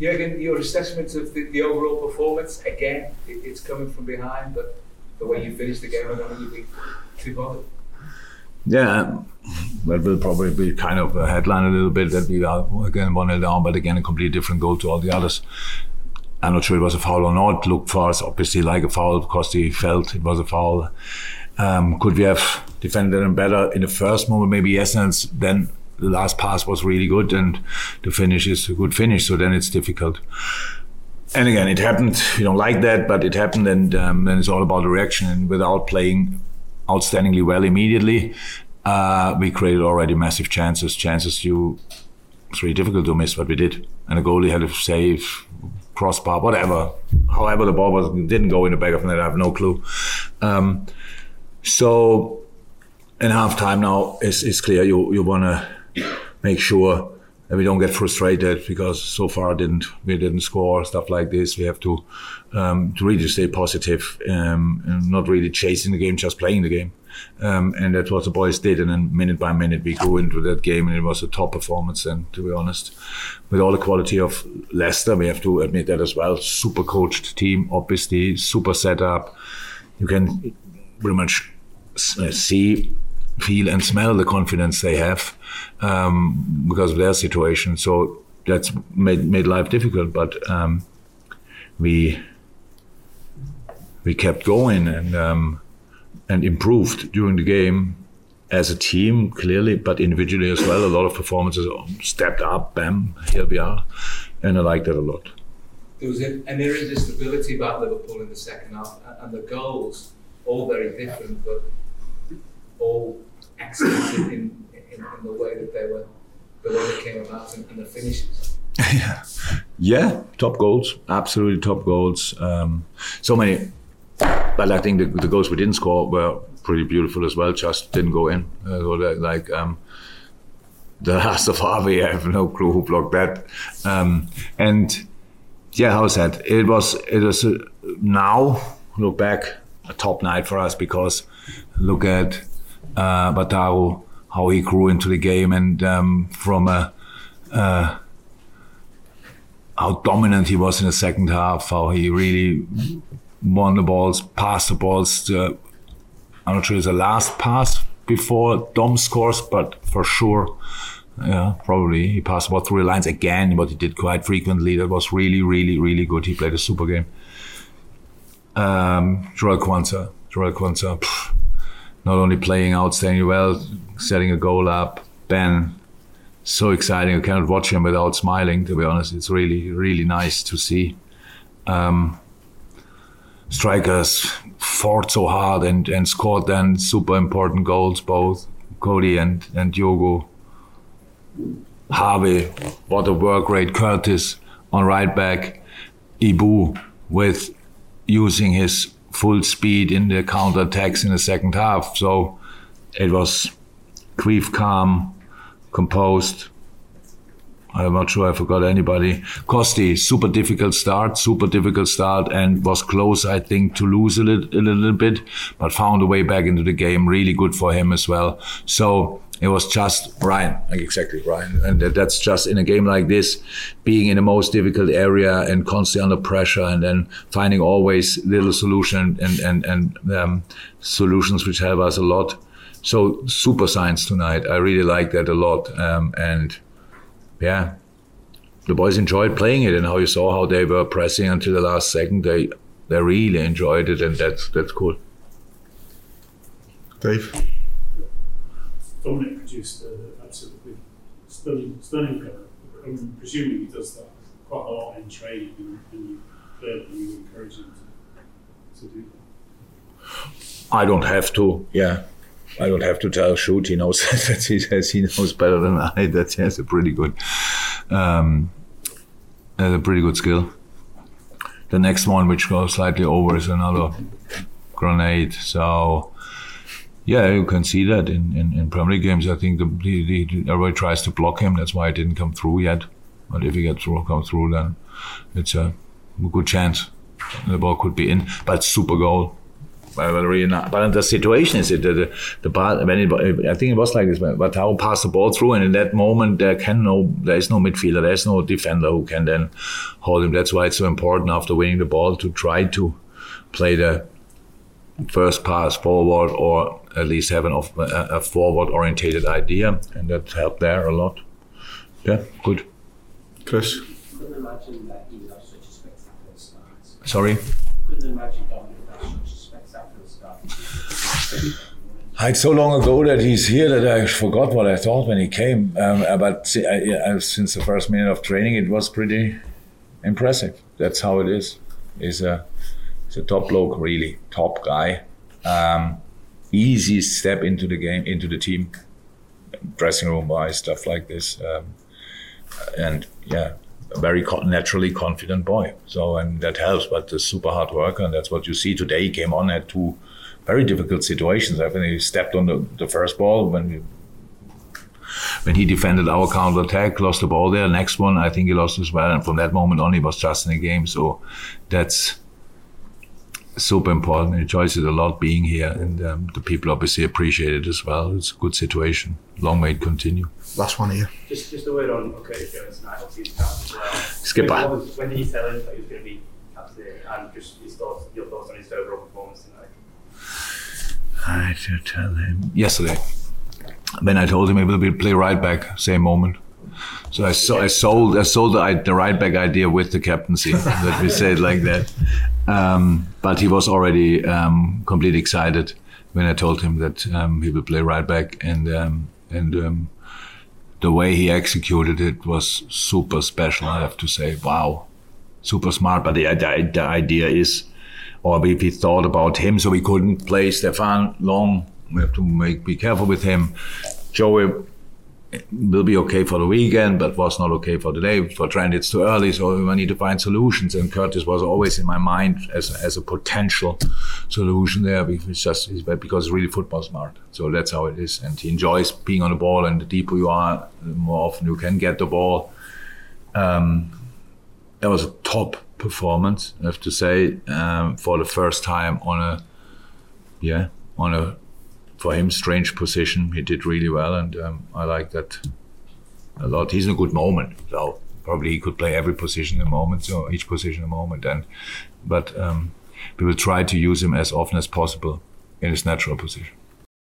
Jurgen, your assessment of the, the overall performance, again, it, it's coming from behind, but the way you finished the game, I don't think you'd be too bothered. Yeah, that will probably be kind of a headline a little bit that we are again one 0 down, but again a completely different goal to all the others. I'm not sure it was a foul or not. Looked for us obviously like a foul because he felt it was a foul. Um, could we have defended him better in the first moment? Maybe yes, and then the last pass was really good, and the finish is a good finish. So then it's difficult. And again, it happened. You don't like that, but it happened, and um, then it's all about the reaction. And without playing outstandingly well immediately, uh, we created already massive chances. Chances you it's really difficult to miss what we did. And the goalie had to save, crossbar, whatever. However, the ball was, didn't go in the back of the net, I have no clue. Um, so in half time now, it's, it's clear you, you want to make sure that we don't get frustrated because so far didn't we didn't score stuff like this. We have to um, to really stay positive um, and not really chasing the game, just playing the game. Um, and that's what the boys did. And then minute by minute, we grew into that game, and it was a top performance. And to be honest, with all the quality of Leicester, we have to admit that as well. Super coached team, obviously, super setup. You can pretty much uh, see feel and smell the confidence they have um, because of their situation. So that's made made life difficult, but um, we we kept going and um, and improved during the game as a team clearly, but individually as well. A lot of performances stepped up. Bam, here we are, and I like that a lot. There was an irresistibility about Liverpool in the second half, and the goals all very different, but all excellent in, in, in, the way that they were, the way they came about and, and the finishes. yeah, yeah, top goals, absolutely top goals. Um, so many, but I think the, the, goals we didn't score were pretty beautiful as well. Just didn't go in. Uh, like um, the last of Harvey, I have no clue who blocked that. Um, and yeah, how's that? It was it was uh, now look back a top night for us because look at uh, Wataru, how he grew into the game and um, from a, uh, how dominant he was in the second half, how he really won the balls, passed the balls. To, I'm not sure it's the last pass before Dom scores, but for sure, yeah, probably he passed about the lines again, but he did quite frequently. That was really, really, really good. He played a super game. Um, Jarell Quansah, Jarell Quansah, pff, not only playing outstanding well, setting a goal up. Ben, so exciting. I cannot watch him without smiling. To be honest, it's really, really nice to see. Um, strikers fought so hard and, and scored then super important goals, both Cody and, and Diogo. Harvey, what a work rate. Curtis on right back. Ibou with using his full speed in the counter attacks in the second half. So it was grief calm, composed. I'm not sure I forgot anybody. Costi, super difficult start, super difficult start, and was close, I think, to lose a little, a little bit, but found a way back into the game. Really good for him as well. So it was just Ryan, exactly Ryan, and that's just in a game like this, being in the most difficult area and constantly under pressure, and then finding always little solution and and and um, solutions which help us a lot. So super science tonight. I really like that a lot, um, and yeah, the boys enjoyed playing it, and how you saw how they were pressing until the last second. They they really enjoyed it, and that's that's cool. Dave. Dominik produced an absolutely stunning, stunning cover. I'm presuming he does that quite a lot in training, and, and you clearly you encourage him to, to do that. I don't have to. Yeah, I don't have to tell shoot. He knows that he says he knows better than I. That he has a pretty good, um, a pretty good skill. The next one, which goes slightly over, is another grenade. So. Yeah, you can see that in, in, in Premier League games. I think the, the, the, everybody tries to block him. That's why it didn't come through yet. But if he gets through, come through, then it's a, good chance. The ball could be in, but super goal. But, the situation is it the the, the part when it, I think it was like this. But how pass the ball through, and in that moment there can no there is no midfielder, there is no defender who can then hold him. That's why it's so important after winning the ball to try to play the first pass forward or at least have an off, a, a forward orientated idea, and that helped there a lot. Yeah, good. Chris. couldn't imagine that he would have such a spectacular start. Sorry. Couldn't imagine Dominik would have such a spectacular start. It's so long ago that he's here that I forgot what I thought when he came. Um, but I, I, since the first minute of training, it was pretty impressive. That's how it is. He's a, he's a top bloke, really top guy. Um, easy step into the game, into the team, dressing room wise, stuff like this. Um, and yeah, a very naturally confident boy. So, and that helps, but a super hard worker, and that's what you see today. He came on at two very difficult situations. I think he stepped on the, the first ball when when he defended our counter attack, lost the ball there. Next one, I think he lost as well. And from that moment on, he was just in the game. So that's super important. He enjoys it a lot being here, and um, the people obviously appreciate it as well. It's a good situation. Long may it continue. Last one here. Just, just a word on Curtis Jones tonight. Obviously, he's captain as well. Skipper. When, was, when did he tell him that he was going to be captain, and just his thoughts, your thoughts on his overall performance tonight? I should tell him yesterday. When I told him he will be play right back, same moment. So I, so, I sold I sold the, the right back idea with the captaincy. let me say it like that. Um, but he was already um, completely excited when I told him that um, he will play right back, and um, and um, the way he executed it was super special. I have to say, wow, super smart. But the, the, the idea is, or if we thought about him, so we couldn't play Stefan long. We have to make be careful with him. Joey will be okay for the weekend, but was not okay for the day. For Trent, it's too early, so we need to find solutions. And Curtis was always in my mind as, as a potential solution there because just because really football smart. So that's how it is. And he enjoys being on the ball, and the deeper you are, the more often you can get the ball. Um, that was a top performance, I have to say, um, for the first time on a, yeah, on a for him strange position. He did really well, and um, I like that a lot. He's in a good moment, so probably he could play every position in a moment, so each position a moment. And but um, we will try to use him as often as possible in his natural position.